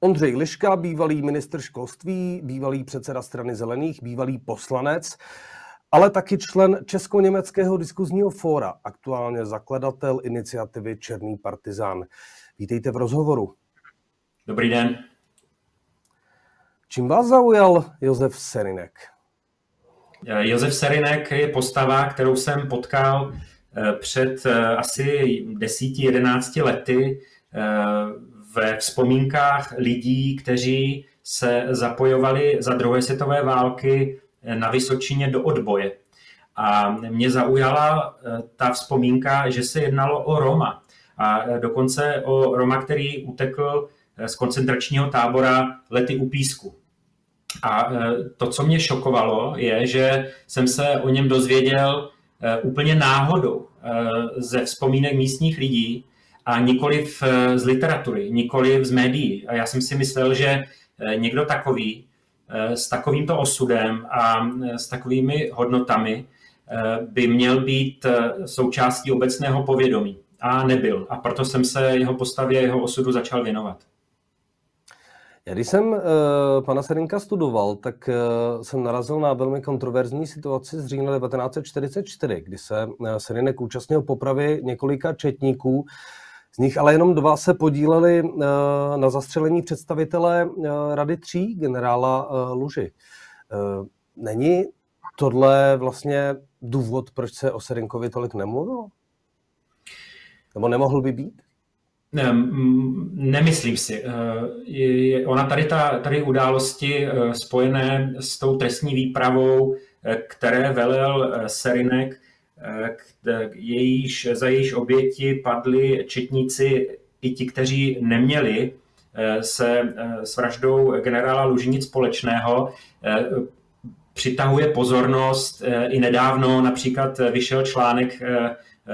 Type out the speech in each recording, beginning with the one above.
Ondřej Liška, bývalý ministr školství, bývalý předseda strany zelených, bývalý poslanec, ale taky člen Česko-německého diskuzního fóra, aktuálně zakladatel iniciativy Černý partizán. Vítejte v rozhovoru. Dobrý den. Čím vás zaujal Josef Serinek? Eh, Josef Serinek je postava, kterou jsem potkal eh, před eh, asi 10-11 lety ve vzpomínkách lidí, kteří se zapojovali za druhé světové války na Vysočině do odboje. A mě zaujala ta vzpomínka, že se jednalo o Roma. A dokonce o Roma, který utekl z koncentračního tábora lety u písku. A to, co mě šokovalo, je, že jsem se o něm dozvěděl úplně náhodou ze vzpomínek místních lidí a nikoli z literatury, nikoli z médií. A já jsem si myslel, že někdo takový s takovýmto osudem a s takovými hodnotami by měl být součástí obecného povědomí. A nebyl. A proto jsem se jeho postavě, jeho osudu začal věnovat. Já když jsem uh, pana Serinka studoval, tak uh, jsem narazil na velmi kontroverzní situaci z října 1944, kdy se uh, Serinek účastnil popravy několika četníků, z nich ale jenom dva se podíleli uh, na zastřelení představitele uh, Rady tří, generála uh, Luži. Není tohle vlastně důvod, proč se o Serinkovi tolik nemluvilo? Nebo nemohl by být? Ne, nemyslím si. Eh, ona tady, ta, tady události eh, spojené s tou trestní výpravou, eh, které velel Serinek, jejíž, za jejíž oběti padli četníci i ti, kteří neměli se s vraždou generála Luži nic společného, přitahuje pozornost. I nedávno například vyšel článek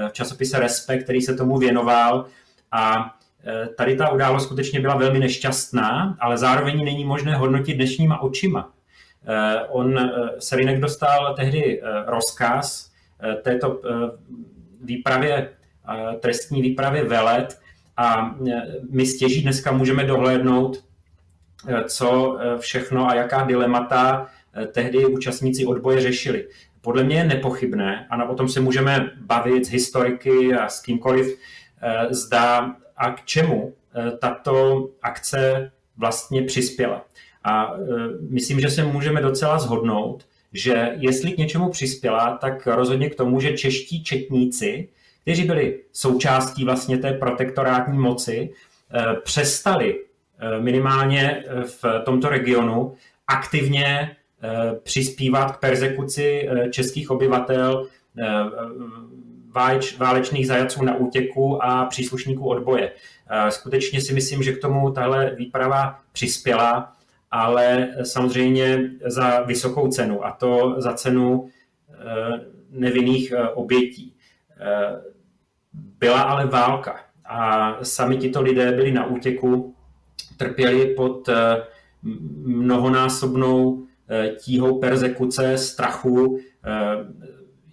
v časopise Respekt, který se tomu věnoval, a tady ta událost skutečně byla velmi nešťastná, ale zároveň není možné hodnotit dnešníma očima. On, Serinek dostal tehdy rozkaz této výpravě, trestní výpravě velet a my stěží dneska můžeme dohlédnout, co všechno a jaká dilemata tehdy účastníci odboje řešili. Podle mě je nepochybné, a o tom se můžeme bavit s historiky a s kýmkoliv, Eh, zda a k čemu eh, tato akce vlastně přispěla. A eh, myslím, že se můžeme docela zhodnout, že jestli k něčemu přispěla, tak rozhodně k tomu, že čeští četníci, kteří byli součástí vlastně té protektorátní moci, přestali minimálně v tomto regionu aktivně přispívat k persekuci českých obyvatel váleč, válečných zajaců na útěku a příslušníků odboje. Eh, skutečně si myslím, že k tomu tahle výprava přispěla, ale samozřejmě za vysokou cenu, a to za cenu eh, nevinných eh, obětí. Byla ale válka a sami tito lidé byli na útěku, trpěli pod mnohonásobnou tíhou persekuce, strachu,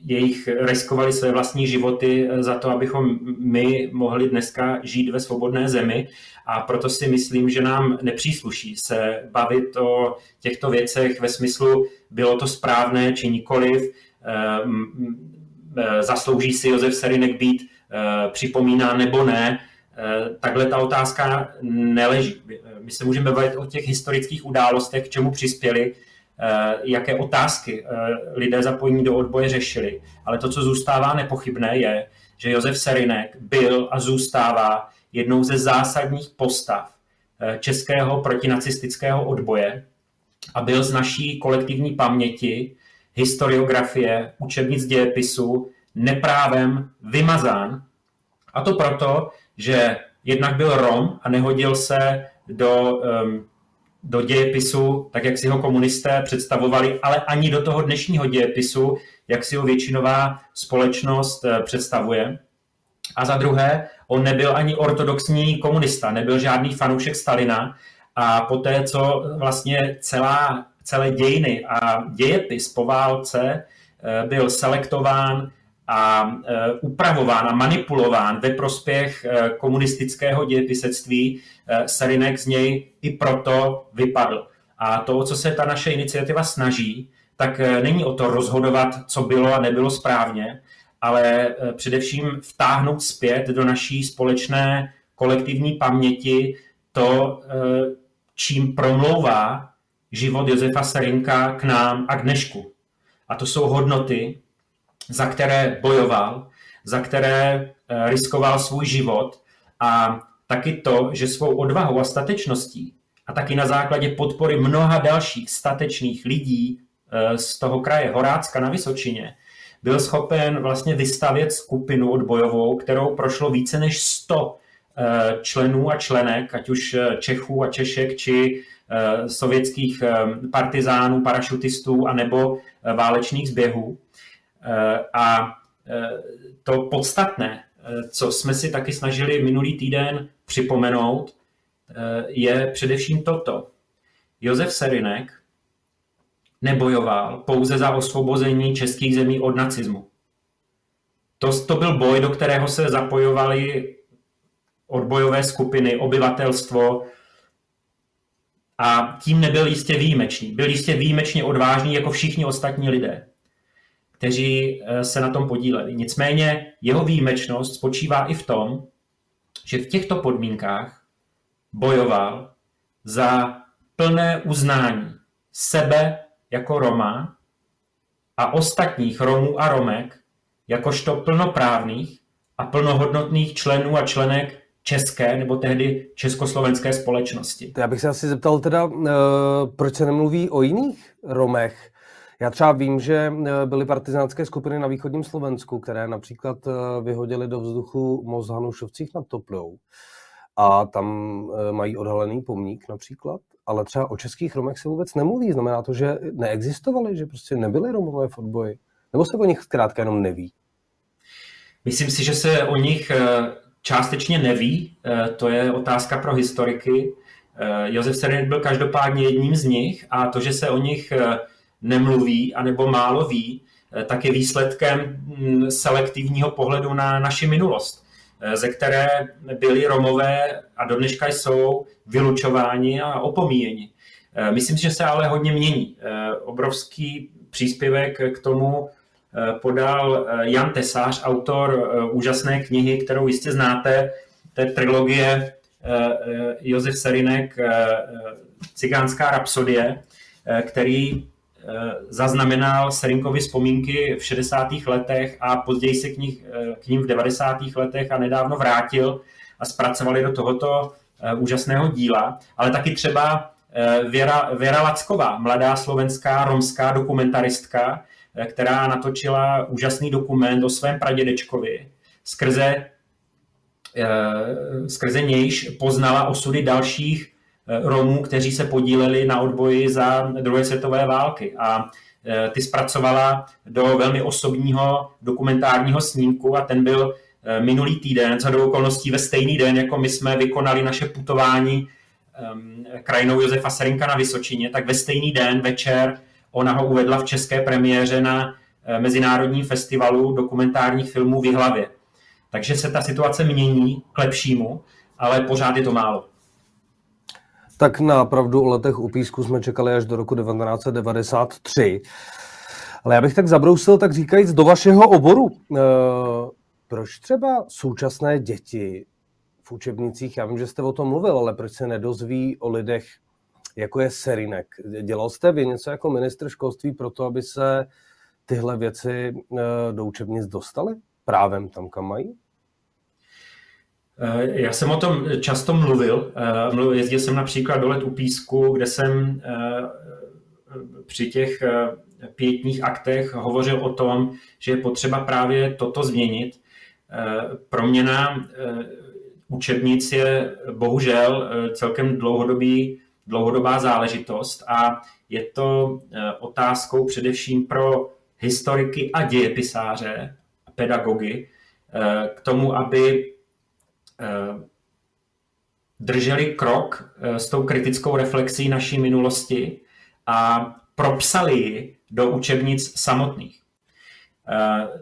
jejich riskovali své vlastní životy eh, za to, abychom my mohli dneska žít ve svobodné zemi. A proto si myslím, že nám nepřísluší se bavit o těchto věcech ve smyslu, bylo to správné či nikoliv, eh, eh, zaslouží si Josef Serinek být připomíná nebo ne, takhle ta otázka neleží. My se můžeme bavit o těch historických událostech, k čemu přispěli, jaké otázky eh, lidé zapojení do odboje řešili. Ale to, co zůstává nepochybné, je, že Josef Serinek byl a zůstává jednou ze zásadních postav eh, českého protinacistického odboje a byl z naší kolektivní paměti, historiografie, učebnic dějepisu neprávem vymazán. A to proto, že jednak byl Rom a nehodil se do um, do dějepisu, tak jak si ho komunisté představovali, ale ani do toho dnešního dějepisu, jak si ho většinová společnost eh, představuje. A za druhé, on nebyl ani ortodoxní komunista, nebyl žádný fanoušek Stalina a poté, co vlastně celá, celé dějiny a dějepis po válce eh, byl selektován a upravován a manipulován ve prospěch komunistického dějepisectví, Serinek z něj i proto vypadl. A to, co se ta naše iniciativa snaží, tak není o to rozhodovat, co bylo a nebylo správně, ale především vtáhnout zpět do naší společné kolektivní paměti to, čím promlouvá život Josefa Serinka k nám a k dnešku. A to jsou hodnoty, za které bojoval, za které eh, riskoval svůj život a taky to, že svou odvahou a statečností a taky na základě podpory mnoha dalších statečných lidí eh, z toho kraje Horácka na Vysočině byl schopen vlastně vystavět skupinu odbojovou, kterou prošlo více než 100 eh, členů a členek, ať už Čechů a Češek, či sovětských partizánů, parašutistů a nebo eh, válečných zběhů. A to podstatné, co jsme si taky snažili minulý týden připomenout, je především toto. Josef Serinek nebojoval pouze za osvobození českých zemí od nacismu. To, to byl boj, do kterého se zapojovali odbojové skupiny, obyvatelstvo, a tím nebyl jistě výjimečný. Byl jistě výjimečně odvážný jako všichni ostatní lidé, kteří eh, se na tom podíleli. Nicméně jeho výjimečnost spočívá i v tom, že v těchto podmínkách bojoval za plné uznání sebe jako Roma a ostatních Romů a Romek jakožto plnoprávných a plnohodnotných členů a členek české nebo tehdy československé společnosti. Já bych se asi zeptal teda, eh, proč se nemluví o jiných Romech? Já třeba vím, že eh, byly partizánské skupiny na východním Slovensku, které například eh, vyhodily do vzduchu most Hanušovcích nad Toplou a tam mají odhalený pomník například, ale třeba o českých Romech se vůbec nemluví. Znamená to, že neexistovali, že prostě nebyly Romové v odboji? Nebo se o nich zkrátka jenom neví? Myslím si, že se o nich částečně neví, to je otázka pro historiky. Josef Serinek byl každopádně jedním z nich a to, že se o nich nemluví anebo málo ví, tak je výsledkem hm, selektivního pohledu na naši minulost, ze které byli Romové a do dneška jsou vylučováni a opomíjeni. Myslím si, že se ale hodně mění. Obrovský příspěvek k tomu Eh, podal eh, Jan Tesář, autor eh, úžasné knihy, kterou jistě znáte, je trilogie Josef Serinek Cigánská rapsodie, který zaznamenal Serinkovi vzpomínky v 60. letech a později se k, nich, k ním v 90. letech a nedávno vrátil a zpracovali do tohoto úžasného díla, ale taky třeba Věra, Věra Lacková, mladá slovenská romská dokumentaristka, Eh, která natočila úžasný dokument o svém pradědečkovi. Skrze, eh, skrze nějž poznala osudy dalších eh, Romů, kteří se podíleli na odboji za druhé světové války. A ty zpracovala do velmi osobního dokumentárního snímku a ten byl minulý týden, za do okolností ve stejný den, jako my jsme vykonali naše putování ehm, krajinou Josefa Serinka na Vysočině, tak ve stejný den večer Ona ho uvedla v české premiéře na eh, Mezinárodním festivalu dokumentárních filmů v Jihlavě. Takže se ta situace mění k lepšímu, ale pořád je to málo. Tak na pravdu o letech u písku jsme čekali až do roku 1993. Ale já bych tak zabrousil, tak říkajíc, do vašeho oboru. E, proč třeba současné děti v učebnicích, já vím, že jste o tom mluvil, ale proč se nedozví o lidech jako je Serinek. Dělal jste vy něco jako ministr školství pro to, aby se tyhle věci eh, do učebnic dostaly právem tam, kam mají? Eh, já jsem o tom často mluvil. Eh, jezdil jsem například do let u Písku, kde jsem při těch pětních aktech hovořil o tom, že je potřeba právě toto změnit. Proměna učebnic je bohužel celkem dlouhodobý dlouhodobá záležitost a je to eh, otázkou především pro historiky a dějepisáře, pedagogy, eh, k tomu, aby eh, drželi krok s tou kritickou reflexí naší minulosti a propsali ji do učebnic samotných.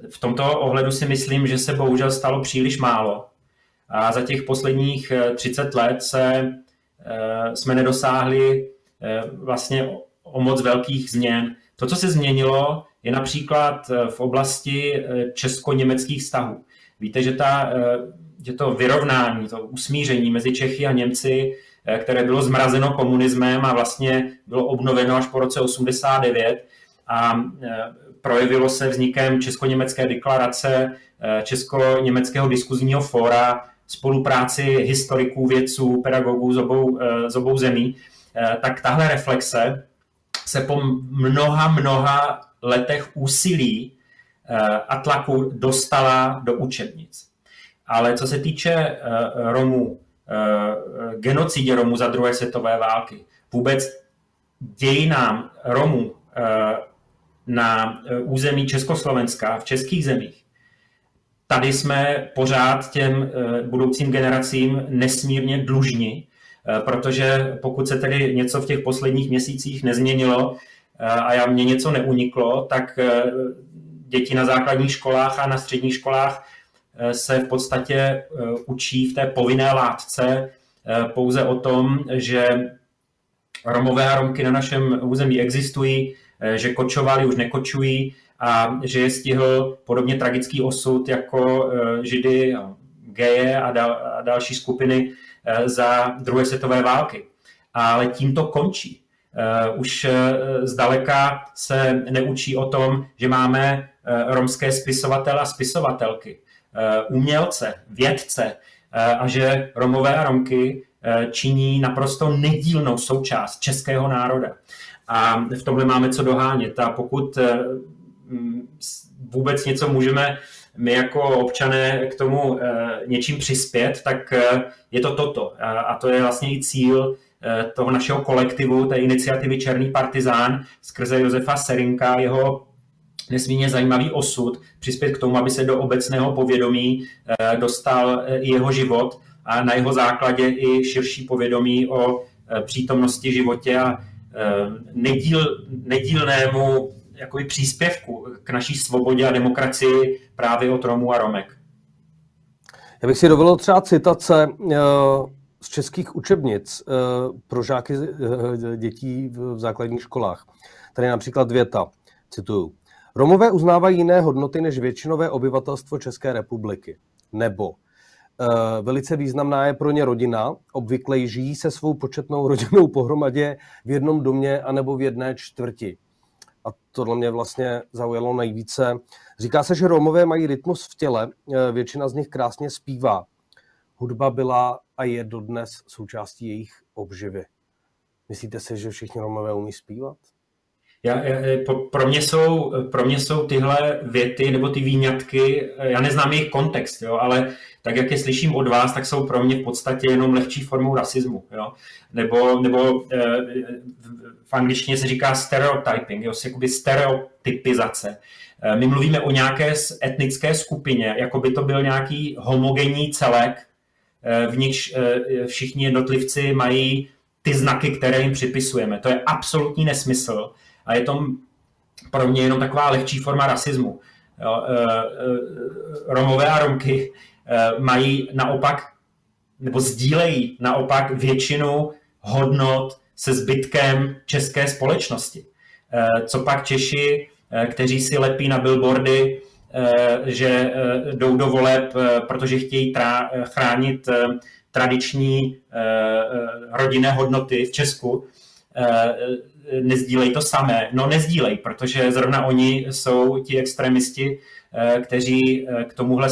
V tomto ohledu si myslím, že se bohužel stalo příliš málo. A za těch posledních 30 let se, jsme nedosáhli vlastně o moc velkých změn. To, co se změnilo, je například v oblasti česko-německých vztahů. Víte, že, ta, že to vyrovnání, to usmíření mezi Čechy a Němci Eh, které bylo zmrazeno komunismem a vlastně bylo obnoveno až po roce 89 a eh, projevilo se vznikem Česko-německé deklarace, eh, Česko-německého diskuzního fóra, spolupráci historiků, vědců, pedagogů z obou, z obou zemí, tak tahle reflexe se po mnoha, mnoha letech úsilí a tlaku dostala do učebnic. Ale co se týče Romů Eh, genocidě Romů za druhé světové války, vůbec dějinám Romů eh, na eh, území Československa, v českých zemích, tady jsme pořád těm budoucím generacím nesmírně dlužni, protože pokud se tedy něco v těch posledních měsících nezměnilo a já mě něco neuniklo, tak děti na základních školách a na středních školách Eh, se v podstatě eh, učí v té povinné látce eh, pouze o tom, že Romové a Romky na našem území existují, že kočovali, už nekočují a že je stihl podobně tragický osud jako Židy, geje a, dal, a další skupiny za druhé světové války. Ale tím to končí. Už zdaleka se neučí o tom, že máme romské spisovatele a spisovatelky, Eh, umělce, vědce eh, a že Romové a Romky eh, činí naprosto nedílnou součást českého národa. A v tomhle máme co dohánět. A pokud vůbec něco můžeme my jako občané k tomu něčím přispět, tak je to toto. A to je vlastně i cíl toho našeho kolektivu, té iniciativy Černý partizán skrze Josefa Serinka, jeho nesmírně zajímavý osud, přispět k tomu, aby se do obecného povědomí eh, dostal eh, i jeho život a na jeho základě i širší povědomí o eh, přítomnosti životě a nedíl, nedílnému jakoby příspěvku k naší svobodě a demokracii právě od Romů a Romek. Já bych si dovolil třeba citace z českých učebnic pro žáky dětí v základních školách. Tady je například věta, cituju. Romové uznávají jiné hodnoty než většinové obyvatelstvo České republiky. Nebo e, velice významná je pro ně rodina, obvykle žijí se svou početnou rodinou pohromadě v jednom domě anebo v jedné čtvrti. A tohle mě vlastně zaujalo nejvíce. Říká se, že Romové mají rytmus v těle, většina z nich krásně zpívá. Hudba byla a je dodnes součástí jejich obživy. Myslíte si, že všichni Romové umí zpívat? Já, pro, mě jsou, pro mě jsou tyhle věty nebo ty výňatky, já neznám jejich kontext, jo, ale tak, jak je slyším od vás, tak jsou pro mě v podstatě jenom lehčí formou rasismu. Jo? Nebo, nebo e, v angličtině se říká stereotyping, jo? jakoby stereotypizace. E, my mluvíme o nějaké etnické skupině, jako by to byl nějaký homogenní celek, v nichž e, všichni jednotlivci mají ty znaky, které jim připisujeme. To je absolutní nesmysl a je to pro mě jenom taková lehčí forma rasismu. Jo, e, e, Romové a Romky mají naopak, nebo sdílejí naopak většinu hodnot se zbytkem české společnosti. Co pak Češi, kteří si lepí na billboardy, že jdou do voleb, protože chtějí chránit tradiční rodinné hodnoty v Česku, nezdílej to samé. No nezdílej, protože zrovna oni jsou ti extremisti, eh, kteří eh, k tomuhle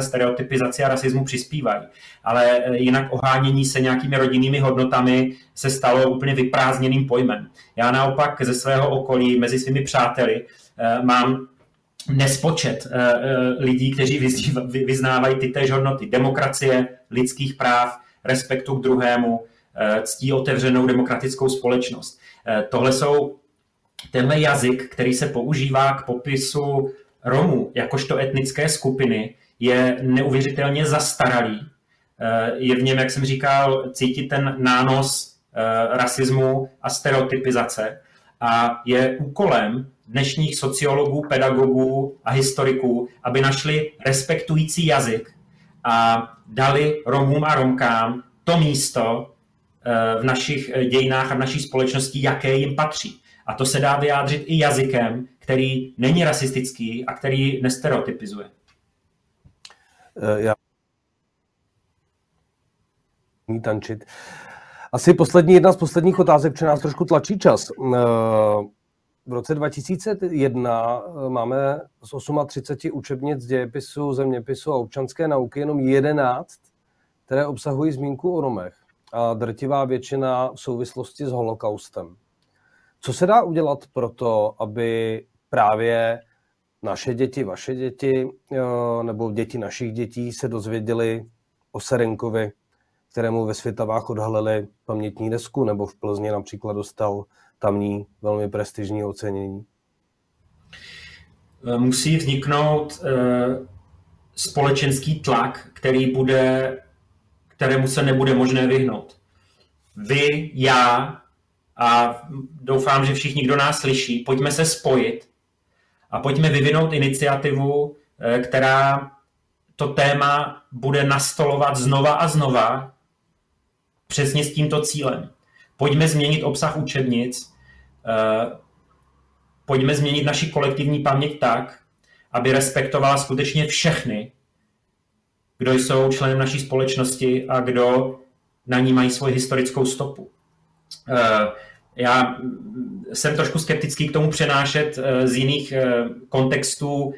stereotypizaci a rasismu přispívají. Ale eh, jinak ohánění se nějakými rodinnými hodnotami se stalo úplně vyprázdněným pojmem. Já naopak ze svého okolí mezi svými přáteli mám nespočet lidí, kteří vyznávají ty též hodnoty demokracie, lidských práv, respektu k druhému, ctí otevřenou demokratickou společnost. Eh, tohle jsou tenhle jazyk, který se používá k popisu Romů jakožto etnické skupiny, je neuvěřitelně zastaralý. Eh, je v něm, jak jsem říkal, cítit ten nános eh, rasismu a stereotypizace a je úkolem dnešních sociologů, pedagogů a historiků, aby našli respektující jazyk a dali Romům a Romkám to místo v našich dějinách a v naší společnosti, jaké jim patří. A to se dá vyjádřit i jazykem, který není rasistický a který nestereotypizuje. Já tančit. Asi poslední, jedna z posledních otázek, protože nás trošku tlačí čas. V roce 2001 eh, máme z 38 učebnic dějepisu, zeměpisu a občanské nauky jenom 11, které obsahují zmínku o Romech. A drtivá většina v souvislosti s holokaustem. Co se dá udělat pro to, aby právě naše děti, vaše děti eh, nebo děti našich dětí se dozvěděli o Serenkovi, kterému ve Světavách odhalili pamětní desku, nebo v Plzni například dostal tamní velmi prestižní ocenění? Eh, musí vzniknout eh, společenský tlak, který bude, kterému se nebude možné vyhnout. Vy, já a doufám, že všichni, kdo nás slyší, pojďme se spojit a pojďme vyvinout iniciativu, eh, která to téma bude nastolovat znova a znova přesně s tímto cílem. Pojďme změnit obsah učebnic, eh, pojďme změnit naši kolektivní paměť tak, aby respektovala skutečně všechny, kdo jsou členem naší společnosti a kdo na ní mají svoji historickou stopu. Eh, já jsem trošku skeptický k tomu přenášet eh, z jiných kontextů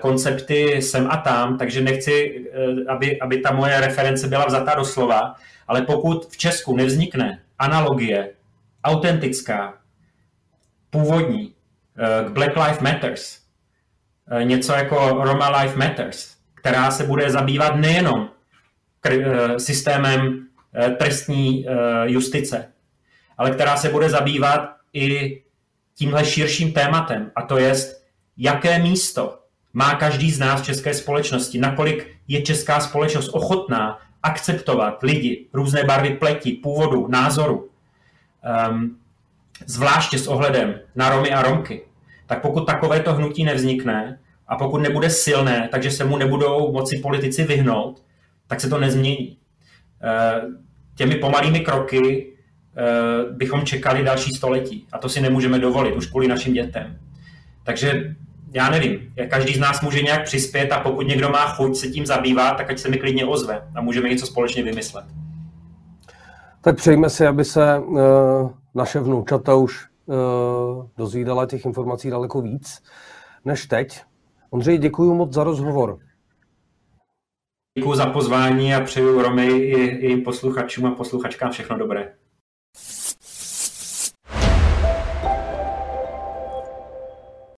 koncepty sem a tam, takže nechci, aby, aby ta moje reference byla vzata do slova, ale pokud v Česku nevznikne analogie autentická, původní, eh, k Black Lives Matters, eh, něco jako Roma Life Matters, která se bude zabývat nejenom eh, systémem trestní justice, ale která se bude zabývat i tímhle širším tématem, a to je, jaké místo má každý z nás v české společnosti, nakolik je česká společnost ochotná akceptovat lidi, různé barvy pleti, původu, názoru, um, zvláště s ohledem na Romy a Romky, tak pokud takovéto hnutí nevznikne a pokud nebude silné, takže se mu nebudou moci politici vyhnout, tak se to nezmění. Uh, těmi pomalými kroky uh, bychom čekali další století a to si nemůžeme dovolit už kvůli našim dětem. Takže já nevím, každý z nás může nějak přispět a pokud někdo má chuť se tím zabývat, tak ať se mi klidně ozve a můžeme něco společně vymyslet. Tak přejme si, aby se uh, naše vnoučata už uh, dozvídala těch informací daleko víc než teď. Ondřej, děkuji moc za rozhovor. Děkuji za pozvání a přeju Romy i, i posluchačům a posluchačkám všechno dobré.